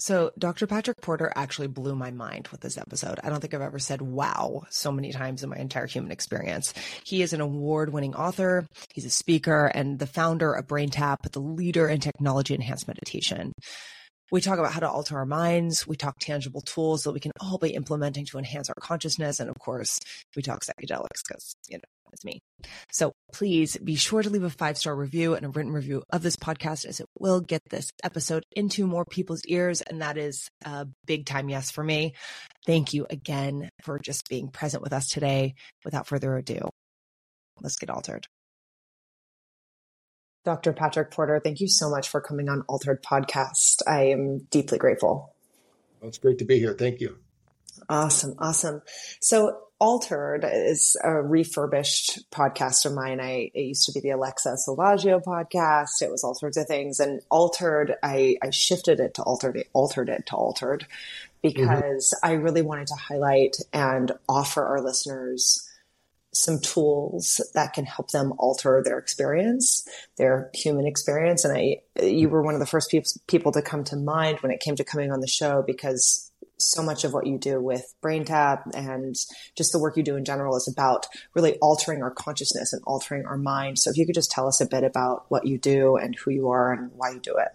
So, Dr. Patrick Porter actually blew my mind with this episode. I don't think I've ever said wow so many times in my entire human experience. He is an award winning author, he's a speaker, and the founder of BrainTap, the leader in technology enhanced meditation. We talk about how to alter our minds. We talk tangible tools that we can all be implementing to enhance our consciousness. And of course, we talk psychedelics because, you know, it's me. So please be sure to leave a five star review and a written review of this podcast as it will get this episode into more people's ears. And that is a big time yes for me. Thank you again for just being present with us today. Without further ado, let's get altered. Dr. Patrick Porter, thank you so much for coming on Altered Podcast. I am deeply grateful. Well, it's great to be here. Thank you. Awesome. Awesome. So Altered is a refurbished podcast of mine. I it used to be the Alexa Silvaggio podcast. It was all sorts of things. And Altered, I, I shifted it to Altered, It altered it to Altered because mm-hmm. I really wanted to highlight and offer our listeners some tools that can help them alter their experience, their human experience. And I, you were one of the first pe- people to come to mind when it came to coming on the show because so much of what you do with BrainTap and just the work you do in general is about really altering our consciousness and altering our mind. So if you could just tell us a bit about what you do and who you are and why you do it.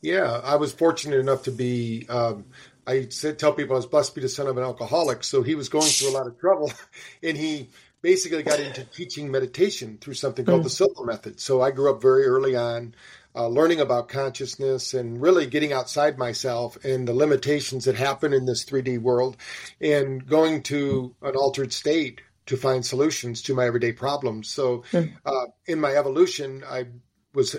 Yeah, I was fortunate enough to be. Um, I said, tell people I was blessed to be the son of an alcoholic. So he was going through a lot of trouble, and he basically got into teaching meditation through something called mm. the Silva Method. So I grew up very early on uh, learning about consciousness and really getting outside myself and the limitations that happen in this 3D world and going to an altered state to find solutions to my everyday problems. So, hmm. uh, in my evolution, I was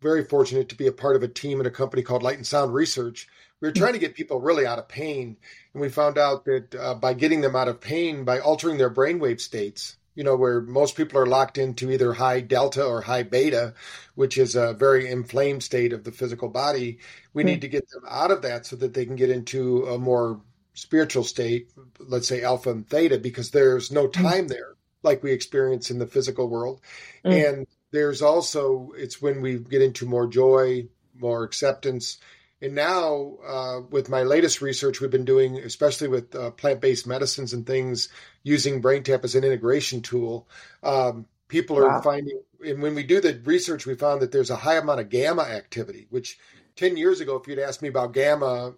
very fortunate to be a part of a team at a company called Light and Sound Research. We were trying to get people really out of pain, and we found out that uh, by getting them out of pain, by altering their brainwave states, you know, where most people are locked into either high delta or high beta, which is a very inflamed state of the physical body. We mm-hmm. need to get them out of that so that they can get into a more spiritual state, let's say alpha and theta, because there's no hmm. time mm-hmm. there like we experience in the physical world. Mm-hmm. And there's also, it's when we get into more joy, more acceptance, and now, uh, with my latest research, we've been doing, especially with uh, plant based medicines and things, using BrainTap as an integration tool. Um, people are wow. finding, and when we do the research, we found that there's a high amount of gamma activity, which 10 years ago, if you'd asked me about gamma,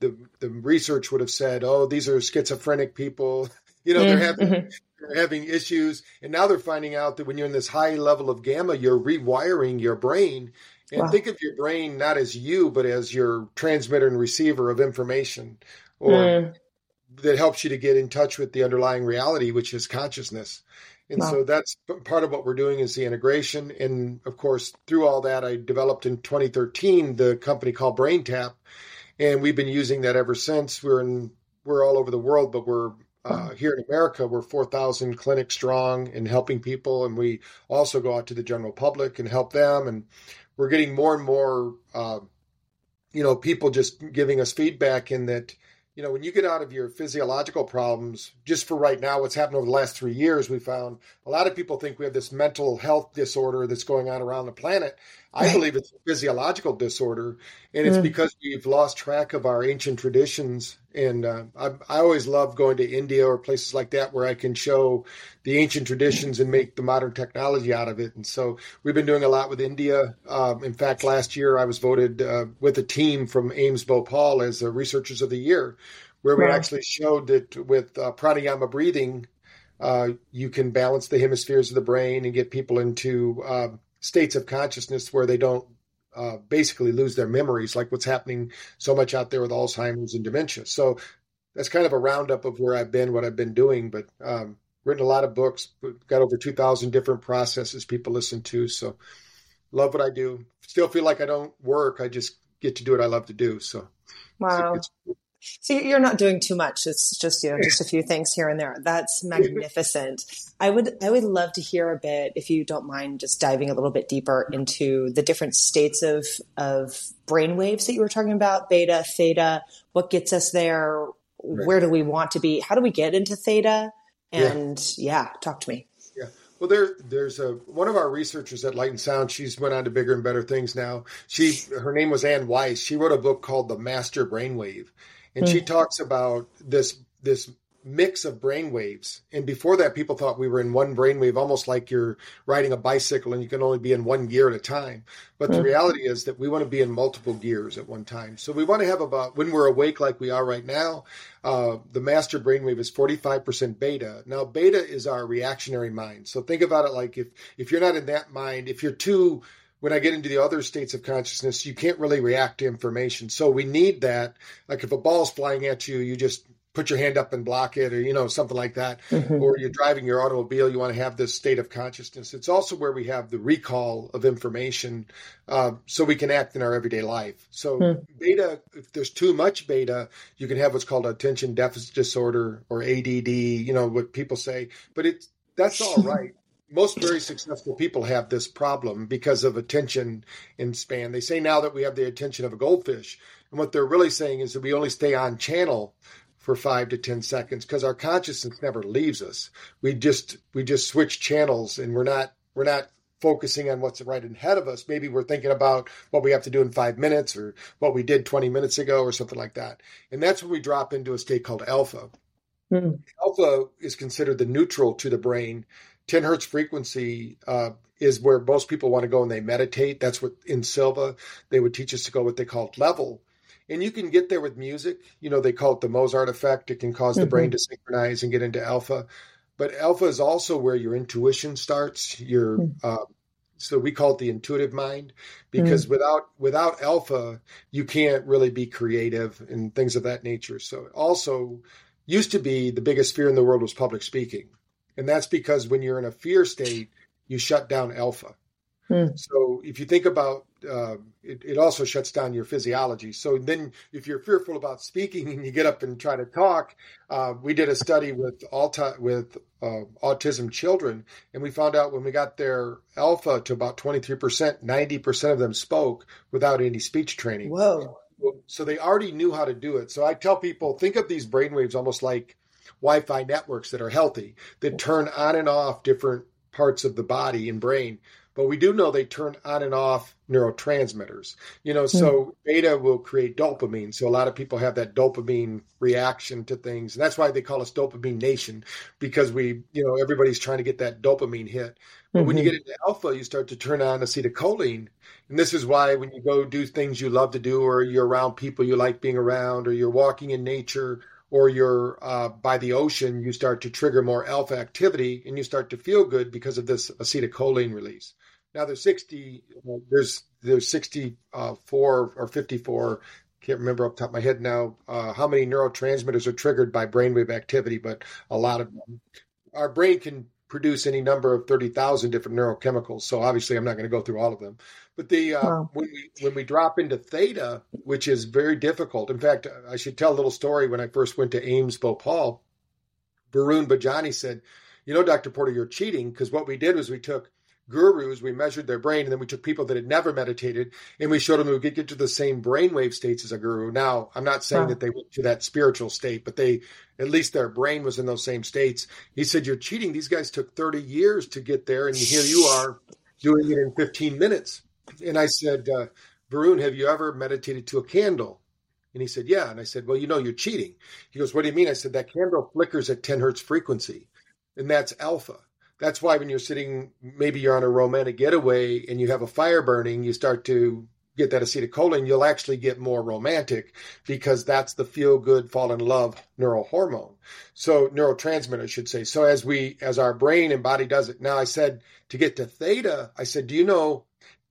the, the research would have said, oh, these are schizophrenic people. You know, they're having. Mm-hmm. They're having issues, and now they're finding out that when you're in this high level of gamma, you're rewiring your brain, and wow. think of your brain not as you, but as your transmitter and receiver of information, or mm. that helps you to get in touch with the underlying reality, which is consciousness. And wow. so that's part of what we're doing is the integration. And of course, through all that, I developed in 2013 the company called BrainTap, and we've been using that ever since. We're in we're all over the world, but we're uh, here in America, we're 4,000 clinics strong and helping people, and we also go out to the general public and help them. And we're getting more and more, uh, you know, people just giving us feedback in that, you know, when you get out of your physiological problems, just for right now, what's happened over the last three years, we found a lot of people think we have this mental health disorder that's going on around the planet. I believe it's a physiological disorder, and it's mm. because we've lost track of our ancient traditions. And uh, I, I, always love going to India or places like that where I can show the ancient traditions and make the modern technology out of it. And so we've been doing a lot with India. Um, in fact, last year I was voted uh, with a team from AIIMS Bhopal as the Researchers of the Year, where we actually showed that with uh, pranayama breathing, uh, you can balance the hemispheres of the brain and get people into um, states of consciousness where they don't uh, basically lose their memories, like what's happening so much out there with Alzheimer's and dementia. So that's kind of a roundup of where I've been, what I've been doing, but um, written a lot of books, got over 2,000 different processes people listen to. So love what I do. Still feel like I don't work. I just get to do what I love to do. So wow. It's, so you're not doing too much. It's just, you know, just a few things here and there. That's magnificent. I would, I would love to hear a bit, if you don't mind just diving a little bit deeper into the different states of, of brain waves that you were talking about, beta, theta, what gets us there? Right. Where do we want to be? How do we get into theta? And yeah, yeah talk to me. Yeah. Well, there, there's a one of our researchers at Light and Sound. She's went on to bigger and better things now. She, her name was Ann Weiss. She wrote a book called The Master Brainwave, and mm. she talks about this this mix of brain waves. And before that, people thought we were in one brainwave, almost like you're riding a bicycle and you can only be in one gear at a time. But the reality is that we want to be in multiple gears at one time. So we want to have about, when we're awake like we are right now, uh, the master brainwave is 45% beta. Now, beta is our reactionary mind. So think about it like if, if you're not in that mind, if you're too, when I get into the other states of consciousness, you can't really react to information. So we need that. Like if a ball's flying at you, you just put your hand up and block it or you know something like that mm-hmm. or you're driving your automobile you want to have this state of consciousness it's also where we have the recall of information uh, so we can act in our everyday life so mm. beta if there's too much beta you can have what's called attention deficit disorder or add you know what people say but it's that's all right most very successful people have this problem because of attention in span. They say now that we have the attention of a goldfish. And what they're really saying is that we only stay on channel for five to ten seconds because our consciousness never leaves us. We just we just switch channels and we're not we're not focusing on what's right ahead of us. Maybe we're thinking about what we have to do in five minutes or what we did 20 minutes ago or something like that. And that's when we drop into a state called alpha. Mm. Alpha is considered the neutral to the brain. 10 hertz frequency uh, is where most people want to go and they meditate. That's what in Silva they would teach us to go what they called level and you can get there with music. You know, they call it the Mozart effect. It can because mm-hmm. the brain mm-hmm. to synchronize and get into alpha. But alpha is also where your intuition starts. Your mm-hmm. uh, so we call it the intuitive mind because mm-hmm. without without alpha, you can't really be creative and things of that nature. So also used to be the biggest fear in the world was public speaking, and that's because when you're in a fear state, you shut down alpha. Mm. So if you think about uh, it, it, also shuts down your physiology. So then, if you're fearful about speaking and you get up and try to talk, uh, we did a study with alti- with uh, autism children, and we found out when we got their alpha to about 23%, 90% of them spoke without any speech training. Whoa! So they already knew how to do it. So I tell people, think of these brainwaves almost like Wi-Fi networks that are healthy that turn on and off different parts of the body and brain but we do know they turn on and off neurotransmitters. You know, so mm. beta will create dopamine. So a lot of people have that dopamine reaction to things. And that's why they call us dopamine nation because we, you know, everybody's trying to get that dopamine hit. But mm-hmm. when you mm-hmm. get into alpha, you start to turn on acetylcholine. And this is why when you go do things you love to do, or you're around people you like being around, or you're walking in nature, or you're uh, by the ocean, you start to trigger more alpha activity and you start to feel good because of this acetylcholine release. Now there's 60, there's there's 64 or 54. Can't remember off the top of my head now uh, how many neurotransmitters are triggered by brainwave activity, but a lot of them. Our brain can produce any number of 30,000 different neurochemicals. So obviously, I'm not going to go through all of them. But the uh, wow. when we when we drop into theta, which is very difficult. In fact, I should tell a little story. When I first went to AIIMS Bhopal, Varun Bajani said, "You know, Dr. Porter, you're cheating because what we did was we took gurus, we measured their brain, and then we took people that had never meditated and we showed them we could get to the same brainwave states as a guru. Now, I'm not saying wow. that they went to that spiritual state, but they, at least their brain was in those same states. He said, You're cheating. These guys took 30 years to get there, and here you are doing it in 15 minutes. And I said, uh, Varun, have you ever meditated to a candle? And he said, Yeah. And I said, Well, you know, you're cheating. He goes, What do you mean? I said, That candle flickers at 10 hertz frequency, and that's alpha that's why when you're sitting, maybe you're on a romantic getaway and you have a fire burning, you start to get that acetylcholine, you'll actually get more romantic because that's the feel good, fall in love neural hormone. So neurotransmitter, I should say. So as we, as our brain and body does it. Now I said to get to theta, I said, do you know,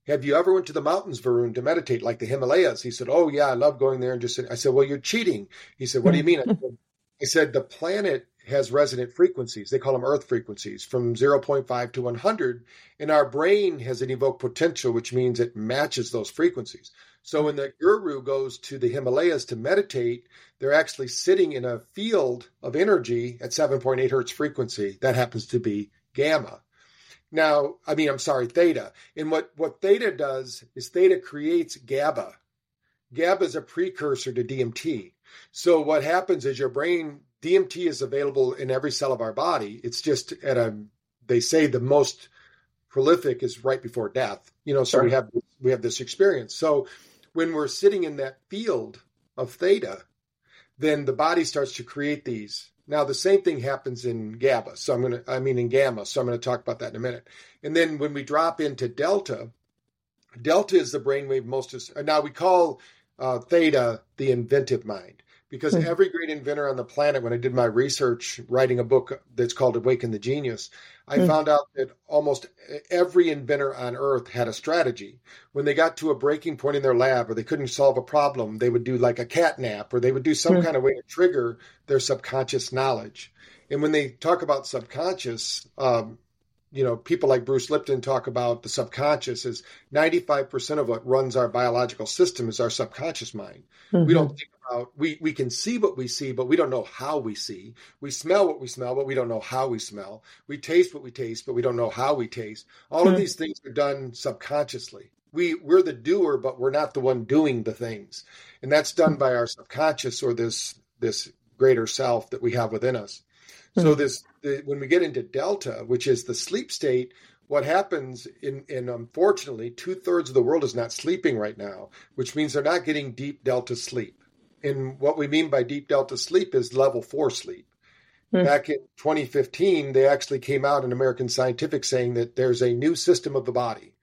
have you ever went to the mountains, Varun, to meditate like the Himalayas? He said, oh yeah, I love going there and just, I said, well, you're cheating. He said, what do you mean? I said, I said the planet has resonant frequencies. They call them earth frequencies from 0.5 to 100. And our brain has an evoked potential, which means it matches those frequencies. So when the guru goes to the Himalayas to meditate, they're actually sitting in a field of energy at 7.8 hertz frequency. That happens to be gamma. Now, I mean, I'm sorry, theta. And what, what theta does is theta creates GABA. GABA is a precursor to DMT. So what happens is your brain DMT is available in every cell of our body. It's just at a they say the most prolific is right before death. You know, so sure. we have we have this experience. So when we're sitting in that field of theta, then the body starts to create these. Now the same thing happens in GABA. So I'm gonna I mean in gamma. So I'm gonna talk about that in a minute. And then when we drop into delta, delta is the brainwave most. Now we call uh, theta the inventive mind because mm-hmm. every great inventor on the planet, when I did my research writing a book that's called Awaken the Genius, I mm-hmm. found out that almost every inventor on earth had a strategy. When they got to a breaking point in their lab or they couldn't solve a problem, they would do like a cat nap or they would do some mm-hmm. kind of way to trigger their subconscious knowledge. And when they talk about subconscious, um, you know, people like Bruce Lipton talk about the subconscious is 95% of what runs our biological system is our subconscious mind. Mm-hmm. We don't think about, we, we can see what we see, but we don't know how we see. We smell what we smell, but we don't know how we smell. We taste what we taste, but we don't know how we taste. All mm-hmm. of these things are done subconsciously. We, we're the doer, but we're not the one doing the things. And that's done by our subconscious or this, this greater self that we have within us. So hmm. this the, when we get into delta, which is the sleep state, what happens in, in unfortunately two thirds of the world is not sleeping right now, which means they're not getting deep delta sleep. And what we mean by deep delta sleep is level four sleep. Mm. Back in 2015, they actually came out in American Scientific saying that there's a new system of the body.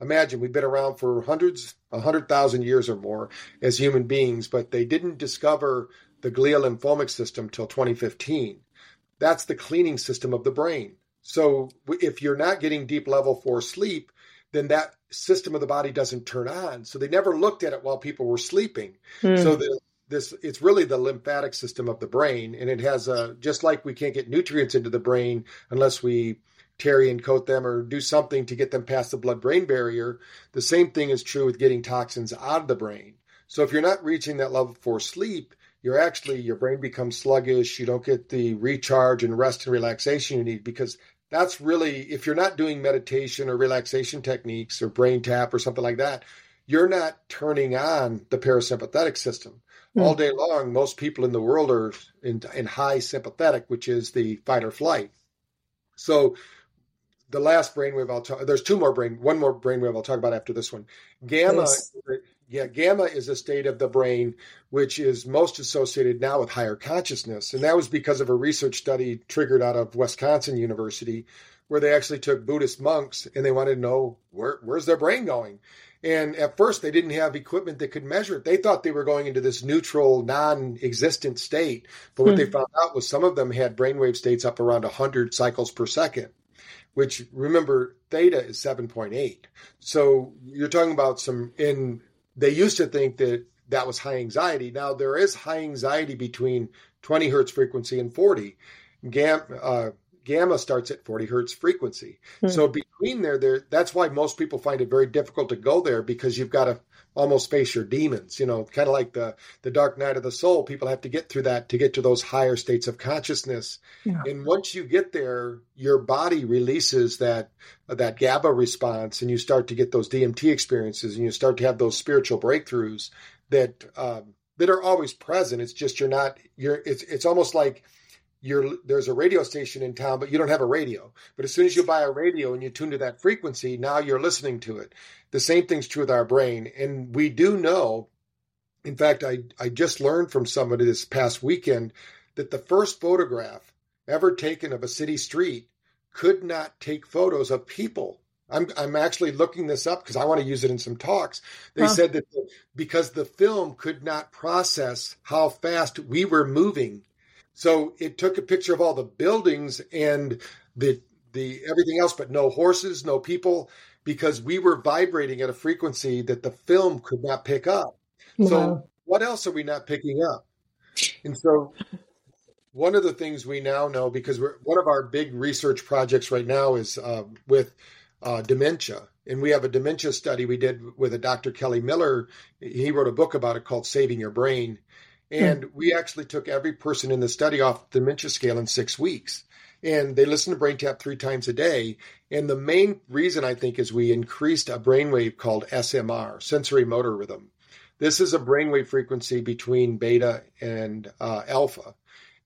Imagine we've been around for hundreds, a hundred thousand years or more as human beings, but they didn't discover the glial lymphomic system till 2015. That's the cleaning system of the brain. So if you're not getting deep level four sleep, then that system of the body doesn't turn on. So they never looked at it while people were sleeping. Mm. So the, this it's really the lymphatic system of the brain, and it has a just like we can't get nutrients into the brain unless we terry and coat them or do something to get them past the blood brain barrier. The same thing is true with getting toxins out of the brain. So if you're not reaching that level four sleep, you're actually your brain becomes sluggish you don't get the recharge and rest and relaxation you need because that's really if you're not doing meditation or relaxation techniques or brain tap or something like that you're not turning on the parasympathetic system mm. all day long most people in the world are in, in high sympathetic which is the fight or flight so the last brainwave I'll talk. There's two more brain, one more brainwave I'll talk about after this one. Gamma, yeah, gamma is a state of the brain which is most associated now with higher consciousness. And that was because of a research study triggered out of Wisconsin University, where they actually took Buddhist monks and they wanted to know where, where's their brain going. And at first, they didn't have equipment that could measure it. They thought they were going into this neutral, non existent state. But what hmm. they found out was some of them had brainwave states up around 100 cycles per second which remember theta is 7.8 so you're talking about some in they used to think that that was high anxiety. Now there is high anxiety between 20 hertz frequency and 40. Gamma, uh, gamma starts at 40 hertz frequency. Hmm. So between there, there, that's why most people find it very difficult to go there because you've got to almost face your demons, you know, kind of like the, the dark night of the soul. People have to get through that to get to those higher states of consciousness. Yeah. And once you get there, your body releases that, that GABA response and you start to get those DMT experiences and you start to have those spiritual breakthroughs that, um, that are always present. It's just, you're not, you're, it's, it's almost like, you're, there's a radio station in town, but you don't have a radio. But as soon as you buy a radio and you tune to that frequency, now you're listening to it. The same thing's true with our brain. And we do know, in fact, I, I just learned from somebody this past weekend that the first photograph ever taken of a city street could not take photos of people. I'm, I'm actually looking this up because I want to use it in some talks. They huh. said that because the film could not process how fast we were moving so it took a picture of all the buildings and the the everything else, but no horses, no people, because we were vibrating at a frequency that the film could not pick up. Wow. So what else are we not picking up? And so one of the things we now know, because we're, one of our big research projects right now is uh, with uh, dementia. And we have a dementia study we did with a Dr. Kelly Miller. He wrote a book about it called Saving Your Brain. Hmm. And we actually took every person in the study off the dementia scale in six weeks. And they listen to brain tap three times a day. And the main reason I think is we increased a brainwave called SMR, sensory motor rhythm. This is a brainwave frequency between beta and uh, alpha.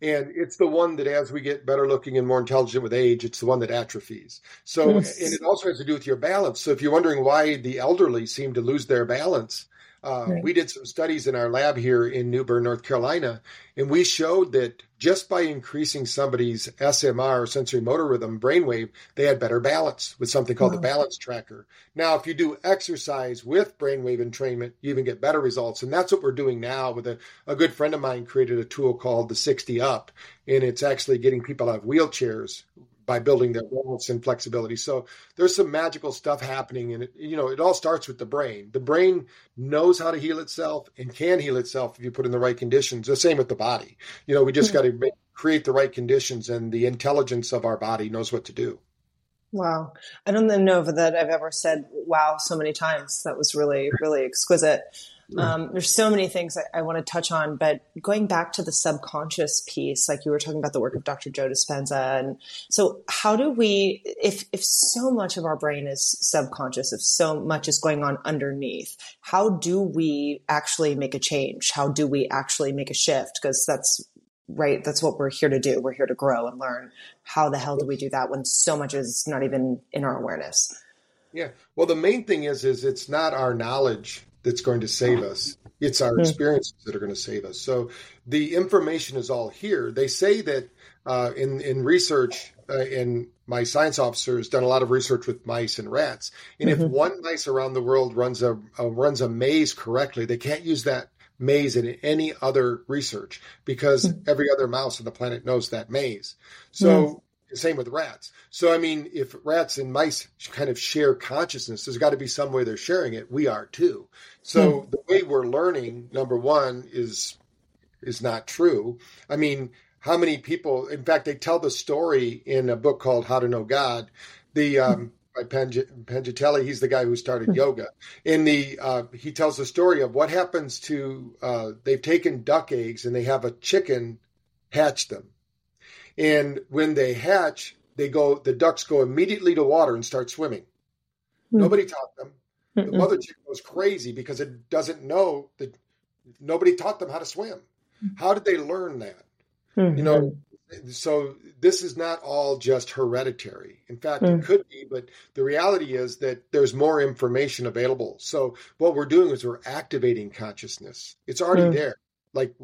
And it's the one that, as we get better looking and more intelligent with age, it's the one that atrophies. So, yes. and it also has to do with your balance. So, if you're wondering why the elderly seem to lose their balance, uh, right. We did some studies in our lab here in New Bern, North Carolina, and we showed that just by increasing somebody's SMR, sensory motor rhythm, brainwave, they had better balance with something called the balance tracker. Now, if you do exercise with brainwave entrainment, you even get better results. And that's what we're doing now with a, a good friend of mine created a tool called the 60 Up, and it's actually getting people out of wheelchairs by building their balance and flexibility. So there's some magical stuff happening, and it, you know it all starts with the brain. The brain knows how to heal itself and can heal itself if you put in the right conditions. The same with the body. You know, we just hmm. got to create the right conditions, and the intelligence of our body knows what to do. Wow. I don't know that I've ever said wow so many times. That was really, really exquisite. Um, there's so many things I, I want to touch on, but going back to the subconscious piece, like you were talking about the work of Dr. Joe Dispenza. And so how do we, if, if so much of our brain is subconscious, if so much is going on underneath, how do we actually make a change? How do we actually make a shift? Because that's right. That's what we're here to do. We're here to grow and learn. How the hell do we do that when so much is not even in our awareness? Yeah. Well, the main thing is, is it's not our knowledge that's going to save us. It's our hmm. experiences that are going to save us. So the information is all here. They say that uh, in in research, uh, and my science officer has done a lot of research with mice and rats. And mm-hmm. if one mice around the world runs a, a runs a maze correctly, they can't use that maze in any other research because mm-hmm. every other mouse on the planet knows that maze. So mm-hmm. Same with rats. So, I mean, if rats and mice kind of share consciousness, there's got to be some way they're sharing it. We are too. So, hmm. the way we're learning, number one, is is not true. I mean, how many people? In fact, they tell the story in a book called How to Know God. The um, by Penj- he's the guy who started hmm. yoga. In the uh, he tells the story of what happens to uh, they've taken duck eggs and they have a chicken hatch them and when they hatch, they go, the ducks go immediately to water and start swimming. Mm-hmm. Nobody taught them. Mm-mm. The mother chicken goes crazy because it doesn't know that nobody taught them how to swim. Hmm. How did they learn that? Mm-hmm. You know, so this is not all just hereditary. In fact, mm. it could be, but the reality is that there's more information available. So what we're doing is we're activating consciousness. It's already mm. there like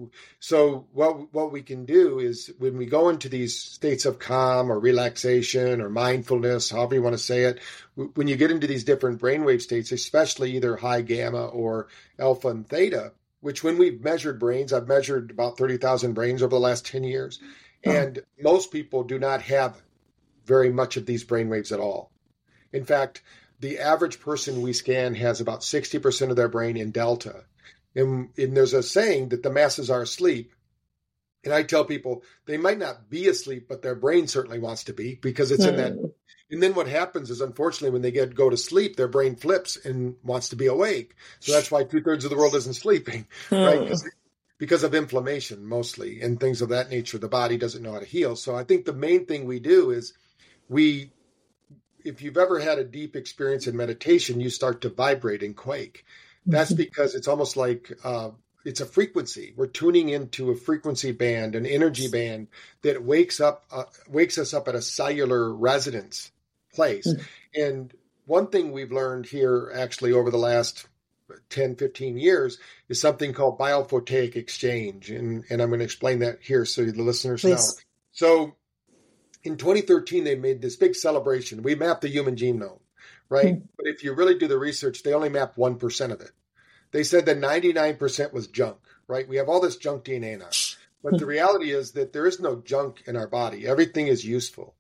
so what what we can do is when we go into these states of calm or relaxation or mindfulness however you want to say it when you get into these different brainwave states especially either high gamma or alpha and theta which when we've measured brains i've measured about 30,000 brains over the last 10 years hmm. and most people do not have very much of these brainwaves at all. In fact the average person we scan has about 60% of their brain in delta and, and there's a saying that the masses are asleep. And I tell people they might not be asleep, but their brain certainly wants to be because it's in that. Hmm. And then what happens is, unfortunately, when they get go to sleep, their brain flips and wants to be awake. So that's why two thirds of the world isn't sleeping, right? Hmm. Because of inflammation mostly and things of that nature. The body doesn't know how to heal. So I think the main thing we do is we, if you've ever had a deep experience in meditation, you start to vibrate and quake. That's because it's almost like uh, it's a frequency. We're tuning into a frequency band, an energy band that wakes up uh, wakes us up at a cellular resonance place. Mm-hmm. And one thing we've learned here actually over the last 10, 15 years is something called biophotic exchange. And, and I'm going to explain that here so the listeners Please. know. So in 2013, they made this big celebration. We mapped the human genome right? Mm-hmm. But if you really do the research, they only map 1% of it. They said that 99% was junk, right? We have all this junk DNA now. But the reality is that there is no junk in our body. Everything is useful.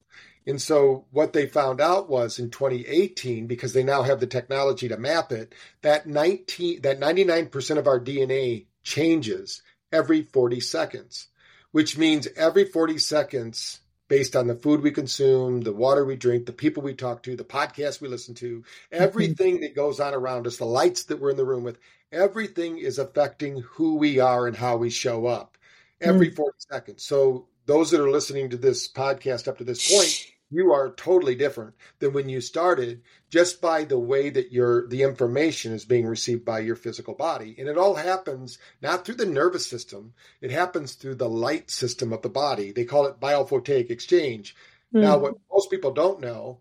And so what they found out was in 2018, because they now have the technology to map it, that 19, that 99% of our DNA changes every 40 seconds, which means every 40 seconds, based on the food we consume, the water we drink, the people we talk to, the podcasts we listen to, mm-hmm. everything that goes on around us, the lights that we're in the room with, everything is affecting who we are and how we show up every mm. 40 seconds. So those that are listening to this podcast up to this point, you are totally different than when you started just by the way that your the information is being received by your physical body and it all happens not through the nervous system it happens through the light system of the body they call it biophotonic exchange mm. now what most people don't know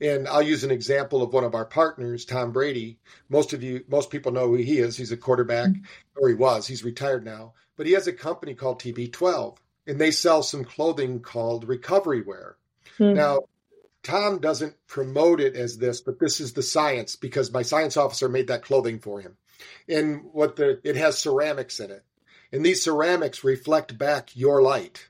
and I'll use an example of one of our partners, Tom Brady. Most of you, most people know who he is. He's a quarterback, mm. or he was. He's retired now, but he has a company called TB12, and they sell some clothing called recovery wear. Mm-hmm. Now, Tom doesn't promote it as this, but this is the science because my science officer made that clothing for him. And what the it has ceramics in it. And these ceramics reflect back your light.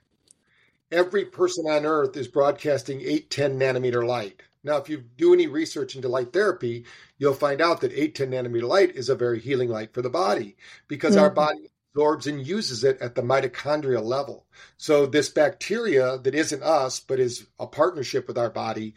Every person on earth is broadcasting 810 nanometer light. Now, if you do any research into light therapy, you'll find out that 810 nanometer light is a very healing light for the body because mm-hmm. our body absorbs and uses it at the mitochondrial level. So this bacteria that isn't us, but is a partnership with our body,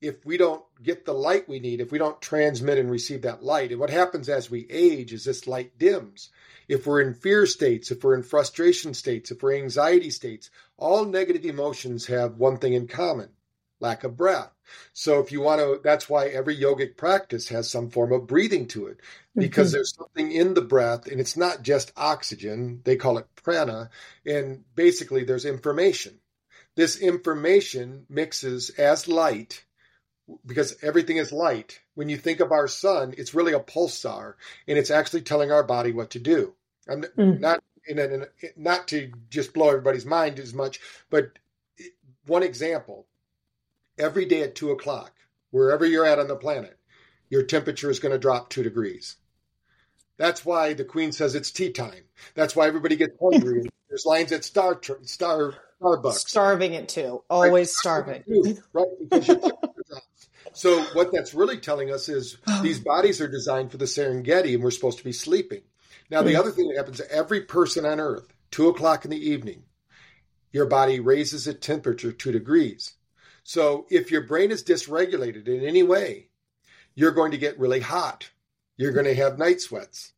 if we don't get the light we need, if we don't transmit and receive that light, and what happens as we age is this light dims. If we're in fear states, if we're in frustration states, if we're anxiety states, all negative emotions have one thing in common lack of breath. So if you want to, that's why every yogic practice has some form of breathing to it, because mm-hmm. there's something in the breath, and it's not just oxygen. They call it prana, and basically there's information. This information mixes as light, because everything is light. When you think of our sun, it's really a pulsar, and it's actually telling our body what to do. I'm mm. not in, a, in a, not to just blow everybody's mind as much, but one example every day at two o'clock, wherever you're at on the planet, your temperature is going to drop two degrees. That's why the Queen says it's tea time. That's why everybody gets hungry. There's lines at Star Star Starbucks. Starving it too. Always right? starving. right? Because your. So what that's really telling us is these bodies are designed for the Serengeti, and we're supposed to be sleeping. Now, the hmm. other thing that happens to every person on Earth, two o'clock in the evening, your body raises its temperature two degrees. So if your brain is dysregulated in any way, you're going to get really hot. You're going to have night sweats.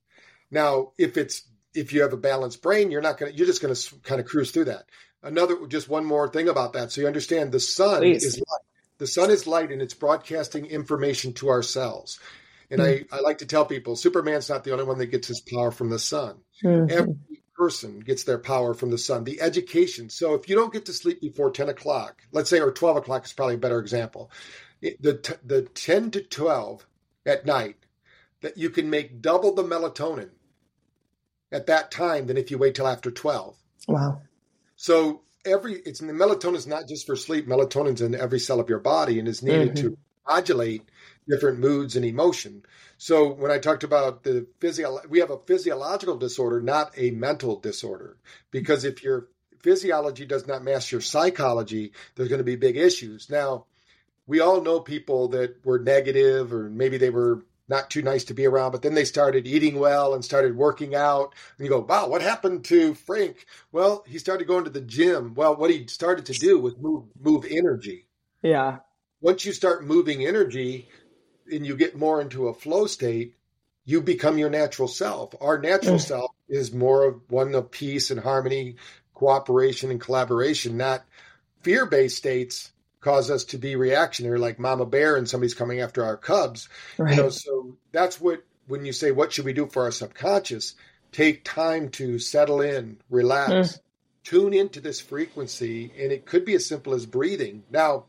Now, if it's if you have a balanced brain, you're not going to you're just going to kind of cruise through that. Another just one more thing about that so you understand the sun Please. is light. The sun is light and it's broadcasting information to our cells. And. I, I like to tell people Superman's not the only one that gets his power from the sun. Mm-hmm. Every person gets their power from the sun, the education. So if you don't get to sleep before 10 o'clock, let's say, or 12 o'clock is probably a better example, the, the 10 to 12 at night, that you can make double the melatonin at that time than if you wait till after 12. Wow. So every, it's the melatonin is not just for sleep, melatonin's in every cell of your body and is needed mm-hmm. to modulate different moods and emotion. So when I talked about the physio, we have a physiological disorder, not a mental disorder. Because if your physiology does not match your psychology, there's going to be big issues. Now, we all know people that were negative, or maybe they were not too nice to be around, but then they started eating well and started working out. And you go, wow, what happened to Frank? Well, he started going to the gym. Well, what he started to do was move move energy. Yeah. Once you start moving energy, and you get more into a flow state, you become your natural self. Our natural mm. self is more of one of peace and harmony, cooperation and collaboration, not fear based states cause us to be reactionary like mama bear and somebody's coming after our cubs. Right. You know, so that's what when you say what should we do for our subconscious, take time to settle in, relax, mm. tune into this frequency, and it could be as simple as breathing. Now,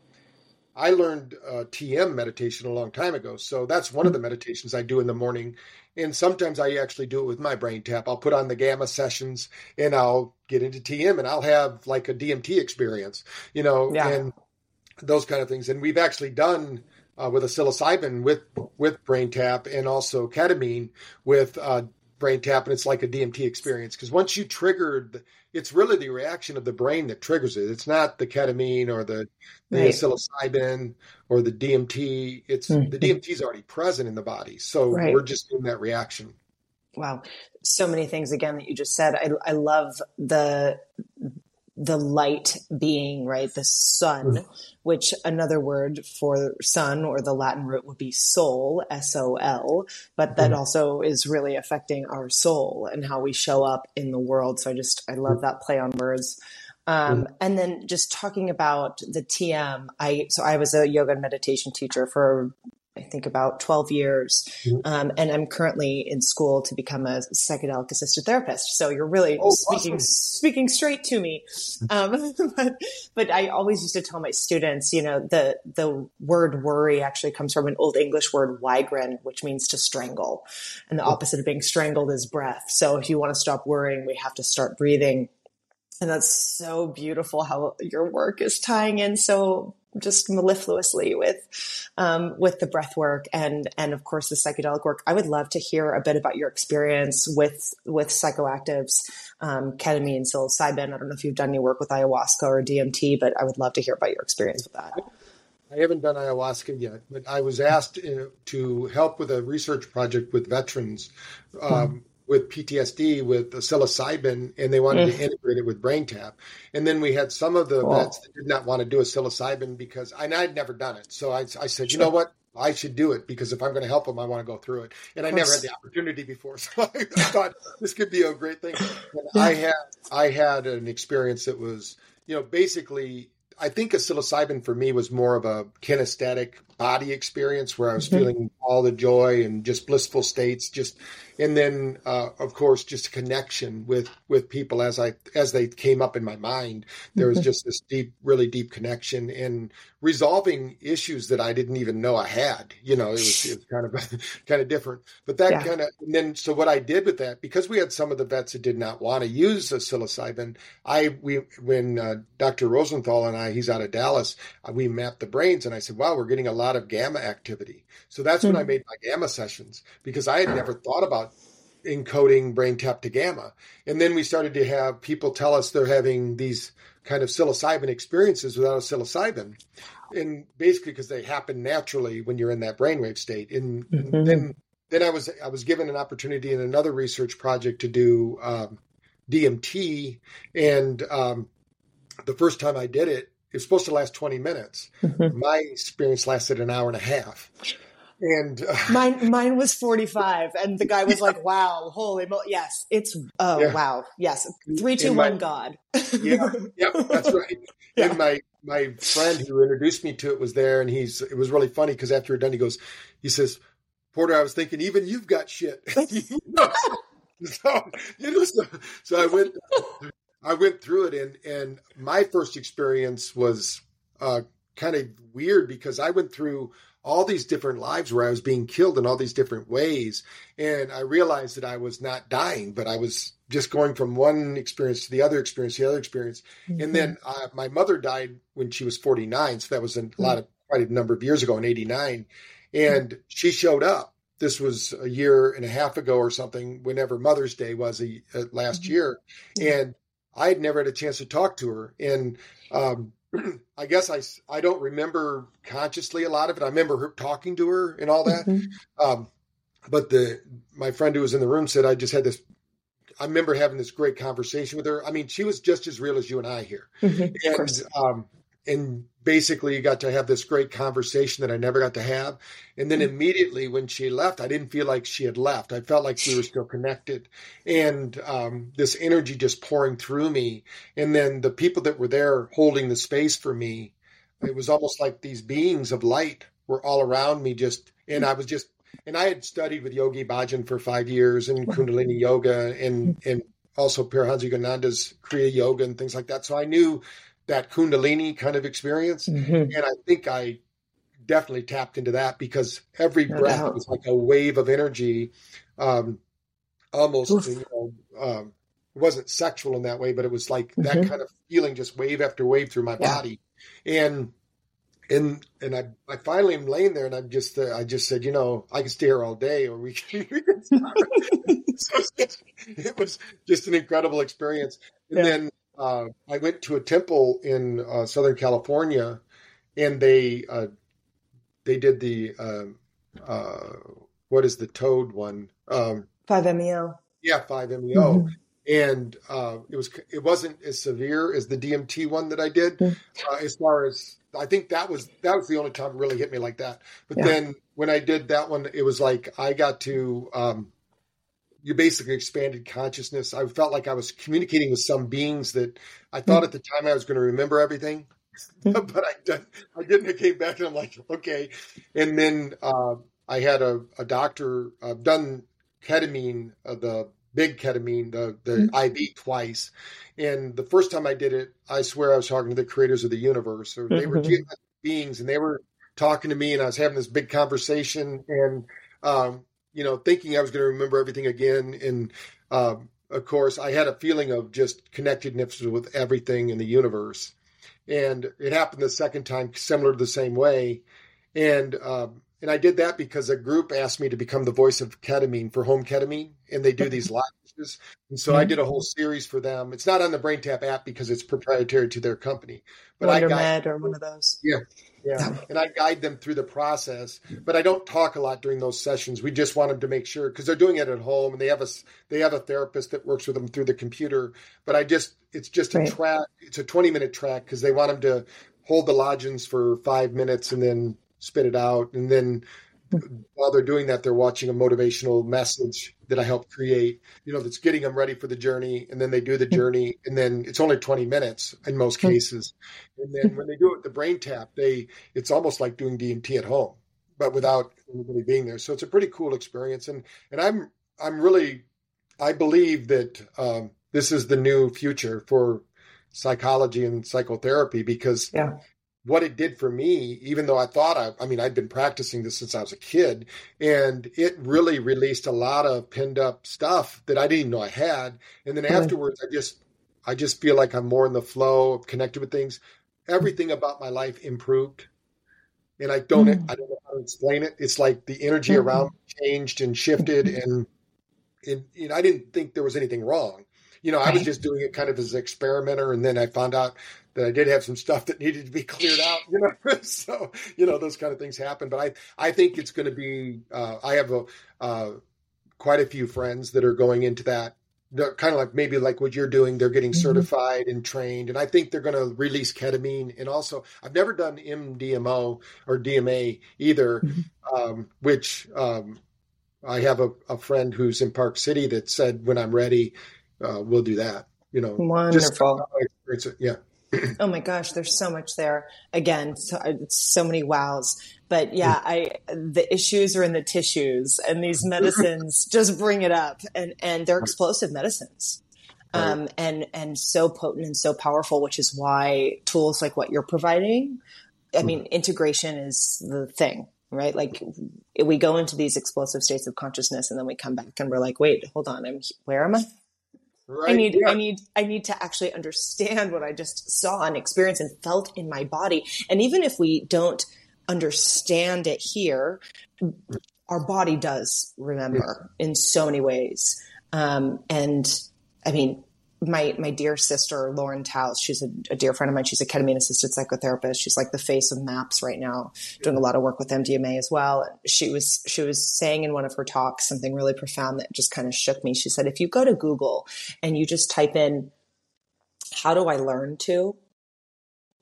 I learned uh, TM meditation a long time ago. So that's one of the meditations I do in the morning. And sometimes I actually do it with my brain tap. I'll put on the gamma sessions and I'll get into TM and I'll have like a DMT experience, you know, yeah. and those kind of things. And we've actually done uh, with a psilocybin with with brain tap and also ketamine with uh, brain tap, and it's like a DMT experience because once you triggered it's really the reaction of the brain that triggers it. It's not the ketamine or the, the right. psilocybin or the DMT. It's mm-hmm. the DMT is already present in the body, so right. we're just in that reaction. Wow, so many things again that you just said. I I love the the light being, right? The sun, mm. which another word for sun or the Latin root would be soul, S O L, but that mm. also is really affecting our soul and how we show up in the world. So I just, I love that play on words. Um, mm. And then just talking about the TM, I so I was a yoga and meditation teacher for I think about 12 years. Mm-hmm. Um, and I'm currently in school to become a psychedelic assisted therapist. So you're really oh, speaking, awesome. speaking straight to me. Um, but, but I always used to tell my students, you know, the, the word worry actually comes from an old English word, wigrin, which means to strangle. And the oh. opposite of being strangled is breath. So if you want to stop worrying, we have to start breathing. And that's so beautiful how your work is tying in so just mellifluously with um, with the breath work and and of course the psychedelic work. I would love to hear a bit about your experience with with psychoactives, um, ketamine, psilocybin. I don't know if you've done any work with ayahuasca or DMT, but I would love to hear about your experience with that. I haven't done ayahuasca yet, but I was asked uh, to help with a research project with veterans. Um, with PTSD with psilocybin, and they wanted mm. to integrate it with BrainTap. And then we had some of the cool. vets that did not want to do a psilocybin because and I'd never done it. So I, I said, sure. you know what? I should do it because if I'm going to help them, I want to go through it. And I never had the opportunity before, so I thought this could be a great thing. Yeah. I had I had an experience that was, you know, basically I think a psilocybin for me was more of a kinesthetic body experience where I was mm-hmm. feeling all the joy and just blissful states, just and then uh, of course just a connection with with people as I as they came up in my mind. There was mm-hmm. just this deep, really deep connection and resolving issues that I didn't even know I had. You know, it was, it was kind of kind of different. But that yeah. kind of and then so what I did with that because we had some of the vets that did not want to use a psilocybin. I we when uh, Dr. Rosenthal and I, he's out of Dallas, uh, we mapped the brains and I said, wow, we're getting a lot of gamma activity. So that's mm-hmm. when I hmm. made my gamma sessions because I had never thought about encoding brain tap to gamma. And then we started to have people tell us they're having these kind of psilocybin experiences without a psilocybin. And basically because they happen naturally when you're in that brainwave state. And, mm-hmm. then then I was I was given an opportunity in another research project to do um, DMT, and um, the first time I did it, it was supposed to last 20 minutes. My experience lasted an hour and a half and uh, mine mine was 45 and the guy was like wow holy mo- yes it's oh yeah. wow yes three two my, one god yeah yeah that's right yeah. and my my friend who introduced me to it was there and he's it was really funny because after we're done he goes he says porter i was thinking even you've got shit so, you know so, so i went i went through it and and my first experience was uh kind of weird because i went through all these different lives where I was being killed in all these different ways. And I realized that I was not dying, but I was just going from one experience to the other experience, the other experience. Mm-hmm. And then uh, my mother died when she was 49. So that was a mm-hmm. lot of, quite a number of years ago in 89. And mm-hmm. she showed up. This was a year and a half ago or something, whenever Mother's Day was a, a last mm-hmm. year. And I had never had a chance to talk to her. And um, I guess I, I don't remember consciously a lot of it. I remember her talking to her and all that. Mm-hmm. Um, but the my friend who was in the room said I just had this. I remember having this great conversation with her. I mean, she was just as real as you and I here, mm-hmm. and um, and basically you got to have this great conversation that I never got to have. And then mm-hmm. immediately when she left, I didn't feel like she had left. I felt like we were still connected and um, this energy just pouring through me. And then the people that were there holding the space for me, it was almost like these beings of light were all around me just, and I was just, and I had studied with Yogi Bhajan for five years and Kundalini yoga and, and also Paramahansa Yogananda's Kriya yoga and things like that. So I knew that Kundalini kind of experience. Mm-hmm. And I think I definitely tapped into that because every no breath doubt. was like a wave of energy. Um, almost, you know, um, it wasn't sexual in that way, but it was like mm-hmm. that kind of feeling, just wave after wave through my yeah. body. And, and, and I, I finally am laying there and I'm just, uh, I just said, you know, I can stay here all day or we can, we can so it was just an incredible experience. And yeah. then, uh, I went to a temple in uh, Southern California, and they uh, they did the um, uh, what is the toad one? Um, five meo. Yeah, five meo, mm-hmm. and uh, it was it wasn't as severe as the DMT one that I did. Mm-hmm. Uh, as far as I think that was that was the only time it really hit me like that. But yeah. then when I did that one, it was like I got to. Um, you basically expanded consciousness. I felt like I was communicating with some beings that I thought at the time I was going to remember everything, but I didn't. I didn't. I came back and I'm like, okay. And then uh, I had a, a doctor. I've done ketamine, uh, the big ketamine, the the mm-hmm. IV twice. And the first time I did it, I swear I was talking to the creators of the universe, or they were mm-hmm. beings, and they were talking to me, and I was having this big conversation, and um, you know, thinking I was going to remember everything again. And um, of course, I had a feeling of just connectedness with everything in the universe. And it happened the second time, similar to the same way. And um, and I did that because a group asked me to become the voice of ketamine for home ketamine, and they do these And so mm-hmm. I did a whole series for them. It's not on the BrainTap app because it's proprietary to their company. But Wonder I got, Med or one of those. Yeah, yeah. And I guide them through the process, but I don't talk a lot during those sessions. We just want them to make sure because they're doing it at home and they have a they have a therapist that works with them through the computer. But I just it's just a track. It's a twenty minute track because they want them to hold the lozenges for five minutes and then spit it out, and then while they're doing that, they're watching a motivational message that I help create, you know, that's getting them ready for the journey. And then they do the journey and then it's only 20 minutes in most hmm. cases. And then when they do it, the BrainTap, they, it's almost like doing DMT at home, but without anybody being there. So it's a pretty cool experience. And, and I'm, I'm really, I believe that, um, this is the new future for psychology and psychotherapy because yeah what it did for me, even though I thought I, I mean, I'd been practicing this since I was a kid, and it really released a lot of pinned up stuff that I didn't even know I had. And then mm-hmm. afterwards, I just, I just feel like I'm more in the flow, connected with things. Everything about my life improved, and I don't, mm-hmm. I don't know how to explain it. It's like the energy mm-hmm. around changed and shifted, and, and, and I didn't think there was anything wrong. You know, I was just doing it kind of as an experimenter, and then I found out that I did have some stuff that needed to be cleared out, you know. so you know those kind of things happen. But I I think it's going to be. Uh, I have a uh, quite a few friends that are going into that. They're kind of like maybe like what you're doing. They're getting mm-hmm. certified and trained, and I think they're going to release ketamine. And also, I've never done MDMA or DMA either, mm-hmm. um, which um, I have a, a, friend who's in Park City that said when I'm ready, uh, we'll do that. You know, wonderful. Just, yeah. oh my gosh, there's so much there. Again, so, so many wows. But yeah, I the issues are in the tissues, and these medicines just bring it up, and and they're explosive medicines. Um, and and so potent and so powerful, which is why tools like what you're providing, I mean, mm-hmm. integration is the thing, right? Like we go into these explosive states of consciousness, and then we come back and we're like, wait, hold on, I'm where am I? Right. I need. I need, I need to actually understand what I just saw and experienced and felt in my body. And even if we don't understand it here, our body does remember in so many ways. Um, and I mean, my my dear sister Lauren Taus, she's a, a, dear friend of mine. She's a ketamine assisted psychotherapist. She's like the face of MAPS right now, doing a lot of work with MDMA as well. She was she was saying in one of her talks something really profound that just kind of shook me. She said, if you go to Google and you just type in "How do I learn to,"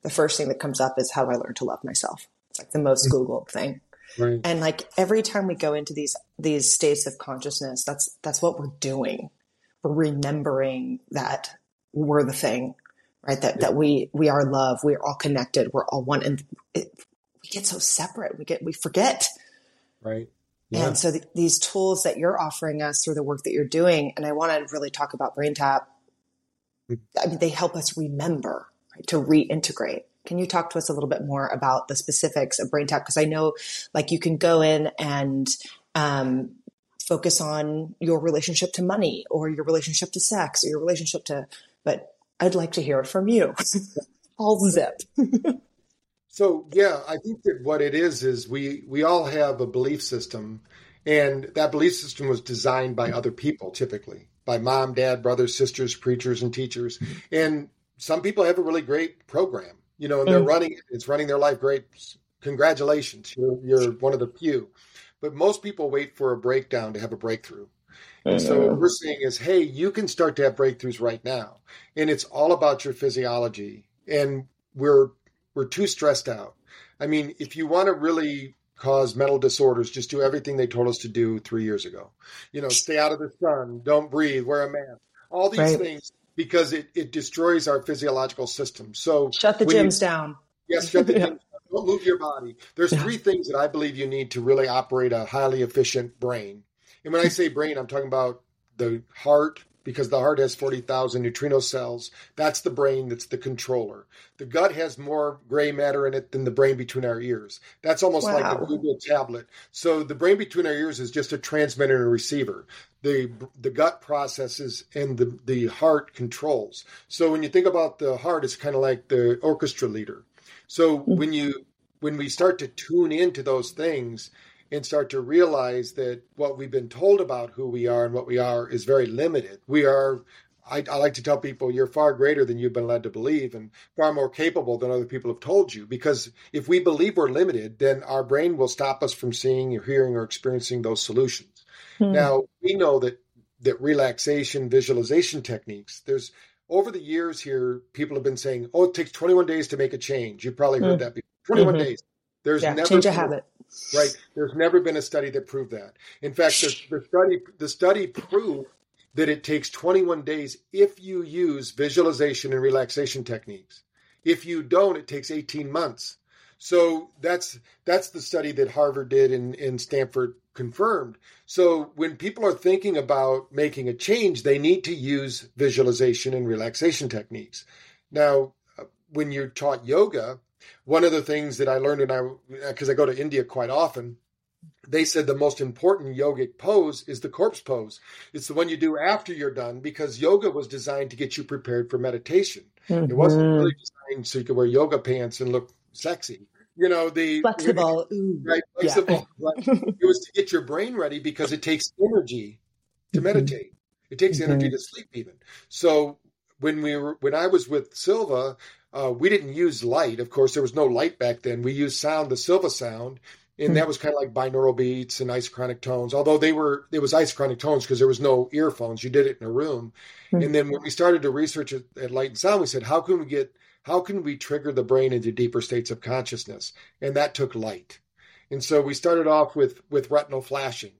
the first thing that comes up is "How do I learn to love myself." It's like the most mm-hmm. Googled thing. Right. And like every time we go into these these states of consciousness, that's that's what we're doing remembering that we're the thing, right? That, that we, we are love. We're all connected. We're all one. And it, we get so separate. We get, we forget. Right. Yeah. And so th- these tools that you're offering us through the work that you're doing, and I want to really talk about BrainTap. I mean, they help us remember, right, to reintegrate. Can you talk to us a little bit more about the specifics of BrainTap? Because I know, like, you can go in and um, focus on your relationship to money or your relationship to sex or your relationship to, but I'd like to hear it from you. All zip. so yeah, I think that what it is is we we all have a belief system, and that belief system was designed by other people, typically by mom, dad, brothers, sisters, preachers, and teachers. And some people have a really great program, you know, and they're mm. running it's running their life great. Congratulations, you're, you're one of the few. But most people wait for a breakdown to have a breakthrough. And so what we're saying is, hey, you can start to have breakthroughs right now. And it's all about your physiology. And we're we're too stressed out. I mean, if you want to really cause mental disorders just do everything they told us to do three years ago. You know, stay out of the sun, don't breathe, wear a mask, all these right. things because it, it destroys our physiological system. So shut the gyms you, down. Yes, shut the yeah. gyms Don't move your body. There's three things that I believe you need to really operate a highly efficient brain. And when I say brain, I'm talking about the heart, because the heart has 40,000 neutrino cells. That's the brain that's the controller. The gut has more gray matter in it than the brain between our ears. That's almost wow. like a Google tablet. So the brain between our ears is just a transmitter and a receiver. The the gut processes and the, the heart controls. So when you think about the heart, it's kind of like the orchestra leader. So mm-hmm. when you when we start to tune into those things, and start to realize that what we've been told about who we are and what we are is very limited. We are, I, I, like to tell people, you're far greater than you've been led to believe and far more capable than other people have told you. Because if we believe we're limited, then our brain will stop us from seeing or hearing or experiencing those solutions. Hmm. Now, we know that, that relaxation, visualization techniques, there's, over the years here, people have been saying, "Oh, it takes 21 days to make a change." You've probably heard mm. that before. 21 mm-hmm. days. There's yeah, never change a habit. Right. There's never been a study that proved that. In fact, the, the study the study proved that it takes 21 days if you use visualization and relaxation techniques. If you don't, it takes 18 months. So that's that's the study that Harvard did and, and Stanford confirmed. So when people are thinking about making a change, they need to use visualization and relaxation techniques. Now, uh, when you're taught yoga, one of the things that I learned, and I because I go to India quite often, they said the most important yogic pose is the corpse pose. It's the one you do after you're done because yoga was designed to get you prepared for meditation. Mm-hmm. It wasn't really designed so you could wear yoga pants and look sexy. You know, the flexible, right? Flexible. Yeah. it was to get your brain ready because it takes energy to mm-hmm. meditate. It takes mm-hmm. energy to sleep even. So when we were when I was with Silva, uh, we didn't use light. Of course, there was no light back then. We used sound, the Silva sound, and mm-hmm. that was kind of like binaural beats and isochronic tones. Although they were, it was isochronic tones because there was no earphones. You did it in a room. Mm-hmm. And then when we started to research at, at Light and Sound, we said, how can we get, how can we trigger the brain into deeper states of consciousness? And that took light. And so we started off with with retinal flashing.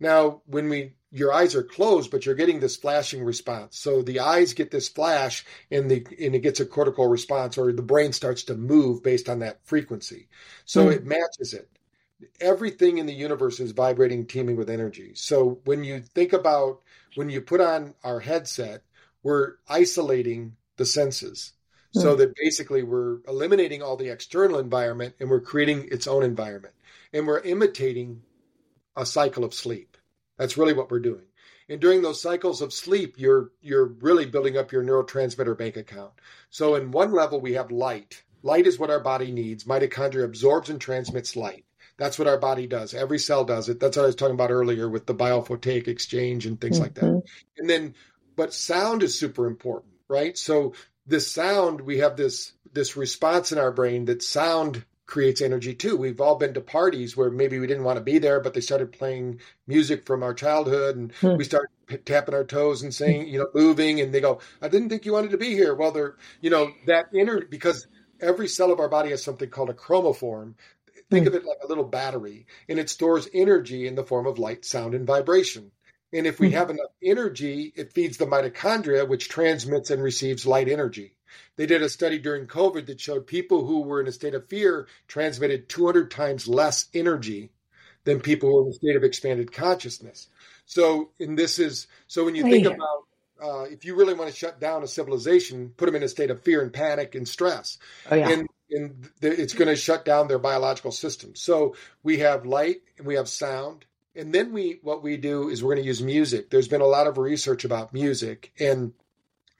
Now, when we your eyes are closed, but you're getting this flashing response. So the eyes get this flash and the and it gets a cortical response or the brain starts to move based on that frequency. So mm. it matches it. Everything in the universe is vibrating, teeming with energy. So when you think about when you put on our headset, we're isolating the senses. Mm. So that basically we're eliminating all the external environment and we're creating its own environment. And we're imitating a cycle of sleep. That's really what we're doing. And during those cycles of sleep, you're you're really building up your neurotransmitter bank account. So in one level we have light. Light is what our body needs. Mitochondria absorbs and transmits light. That's what our body does. Every cell does it. That's what I was talking about earlier with the biophotic exchange and things mm-hmm. like that. Mm-hmm. And then but sound is super important, right? So this sound, we have this this response in our brain that sound creates energy too. We've all been to parties where maybe we didn't want to be there, but they started playing music from our childhood and hmm. we start p- tapping our toes and saying, you know, moving and they go, I didn't think you wanted to be here. Well, they're, you know, that inner, because every cell of our body has something called a chromophore. Think hmm. of it like a little battery and it stores energy in the form of light, sound, and vibration. And if we hmm. have enough energy, it feeds the mitochondria, which transmits and receives light energy. They did a study during COVID that showed people who were in a state of fear transmitted 200 times less energy than people who were in a state of expanded consciousness. So, and this is so when you think yeah. about uh, if you really want to shut down a civilization, put them in a state of fear and panic and stress. Oh, yeah. And, and it's going to shut down their biological system. So we have light and we have sound. And then we, what we do is we're going to use music. There's been a lot of research about music and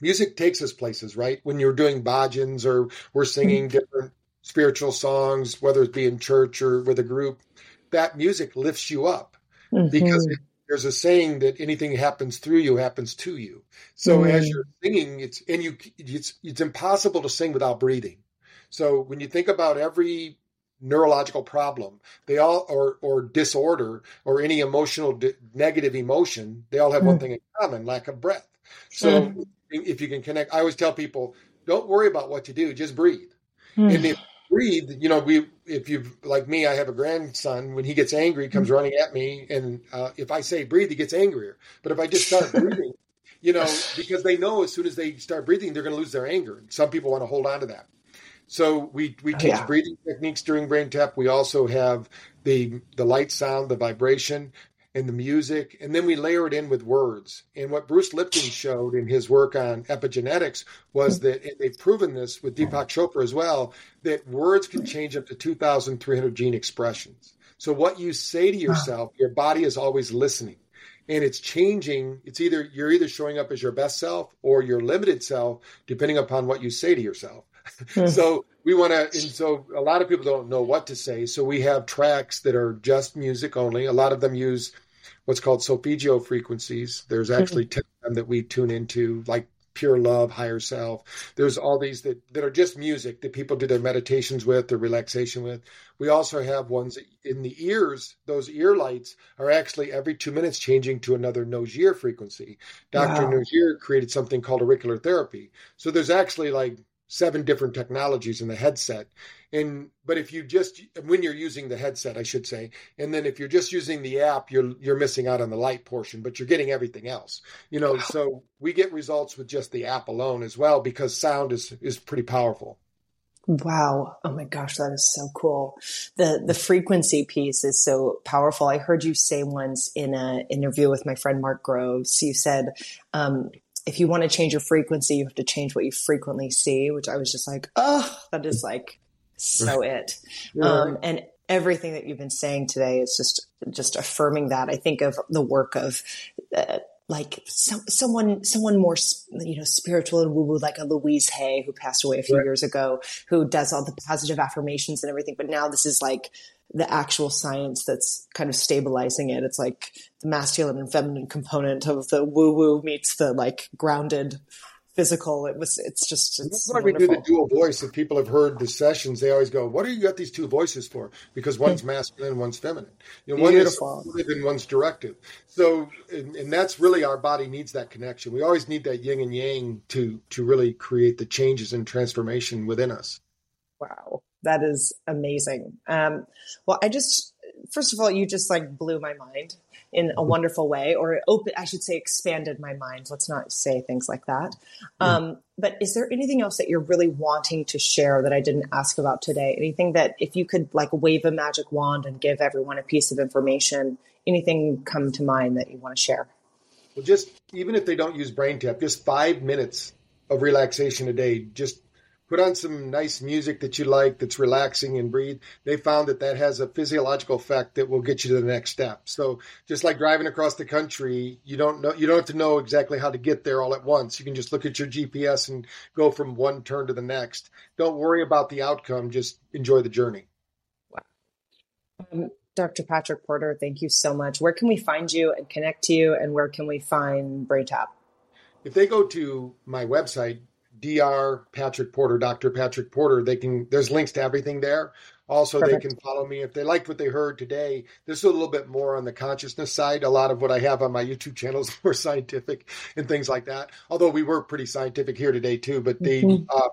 music takes us places, right? When you're doing bhajans or we're singing mm-hmm. different spiritual songs, whether it be in church or with a group, that music lifts you up mm-hmm. because it, there's a saying that anything happens through you happens to you. So mm-hmm. as you're singing, it's and you it's it's impossible to sing without breathing. So when you think about every neurological problem, they all or or disorder or any emotional di- negative emotion, they all have one mm. thing in common: lack of breath. So mm if you can connect. I always tell people, don't worry about what to do, just breathe. Mm. And if breathe, you know, we if you've like me, I have a grandson. When he gets angry, he comes mm-hmm. running at me, and uh, if I say breathe, he gets angrier. But if I just start breathing, you know, because they know as soon as they start breathing, they're going to lose their anger. Some people want to hold on to that. So we we oh, teach yeah. breathing techniques during BrainTap. We also have the the light sound, the vibration, and the music, and then we layer it in with words. And what Bruce Lipton showed in his work on epigenetics was mm-hmm. that they've proven this with Deepak Chopra as well that words can change up to 2,300 gene expressions. So what you say to yourself, your body is always listening and it's changing it's either you're either showing up as your best self or your limited self depending upon what you say to yourself So we want to, and so a lot of people don't know what to say. So we have tracks that are just music only. A lot of them use what's called solfeggio frequencies. There's hmm. actually 10 of them that we tune into, like pure love, higher self. There's all these that, that are just music that people do their meditations with, their relaxation with. We also have ones in the ears. Those ear lights are actually every two minutes changing to another Nogier frequency. Dr. Wow. Nogier created something called auricular therapy. So there's actually like seven different technologies in the headset and but if you just when you're using the headset i should say and then if you're just using the app you're you're missing out on the light portion but you're getting everything else you know wow. so we get results with just the app alone as well because sound is is pretty powerful Wow. Oh my gosh, that is so cool. The the frequency piece is so powerful. I heard you say once in an interview with my friend Mark Groves, you said um, if you want to change your frequency, you have to change what you frequently see, which I was just like, oh, that is like so it. Yeah. Um, and everything that you've been saying today is just just affirming that. I think of the work of uh, like some, someone someone more you know spiritual and woo woo like a Louise Hay who passed away a few right. years ago, who does all the positive affirmations and everything. But now this is like the actual science that's kind of stabilizing it. It's like the masculine and feminine component of the woo woo meets the like grounded physical. It was, it's just, it's That's why we do the dual voice. If people have heard the sessions, they always go, what do you got these two voices for? Because one's hmm. masculine one's feminine. You know, one Beautiful. is and one's directive. So, and, and, that's really our body needs that connection. We always need that yin and yang to, to really create the changes and transformation within us. Wow. That is amazing. Um, well, I just, first of all, you just like blew my mind in a wonderful way, or open, I should say, expanded my mind. Let's not say things like that. Um, but is there anything else that you're really wanting to share that I didn't ask about today? Anything that if you could like wave a magic wand and give everyone a piece of information, anything come to mind that you want to share? Well, just even if they don't use BrainTap, just five minutes of relaxation a day, just put on some nice music that you like that's relaxing and breathe they found that that has a physiological effect that will get you to the next step. So just like driving across the country you don't know you don't have to know exactly how to get there all at once. You can just look at your gps and go from one turn to the next. Don't worry about the outcome just enjoy the journey. Wow. Um, dr patrick porter thank you so much. Where can we find you and connect to you and where can we find braintap if they go to my website Dr. Patrick Porter, Dr. Patrick Porter. They can there's links to everything there. Also, Perfect. they can follow me if they liked what they heard today. This is a little bit more on the consciousness side. A lot of what I have on my YouTube channel is more scientific and things like that. Although we were pretty scientific here today too. But they, mm-hmm. uh,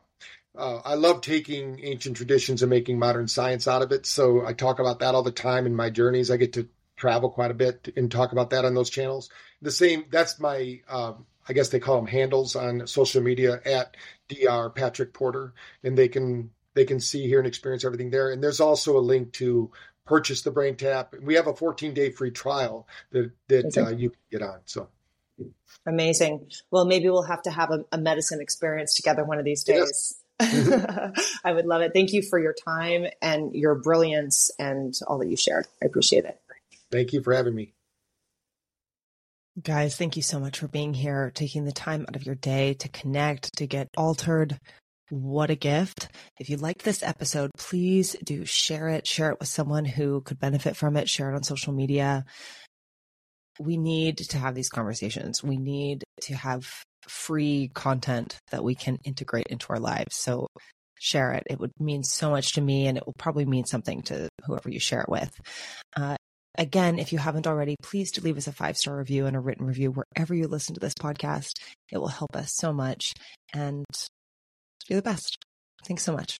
uh, I love taking ancient traditions and making modern science out of it. So I talk about that all the time in my journeys. I get to travel quite a bit and talk about that on those channels. The same. That's my. Um, I guess they call them handles on social media at Dr. Patrick Porter, and they can they can see, here and experience everything there. And there's also a link to purchase the BrainTap. We have a 14 day free trial that that uh, you can get on. So amazing. Well, maybe we'll have to have a, a medicine experience together one of these days. Yes. I would love it. Thank you for your time and your brilliance and all that you shared. I appreciate it. Thank you for having me. Guys, thank you so much for being here, taking the time out of your day to connect, to get altered. What a gift. If you liked this episode, please do share it, share it with someone who could benefit from it, share it on social media. We need to have these conversations. We need to have free content that we can integrate into our lives. So share it. It would mean so much to me and it will probably mean something to whoever you share it with. Uh, Again, if you haven't already, please do leave us a five star review and a written review wherever you listen to this podcast. It will help us so much and you're the best. Thanks so much.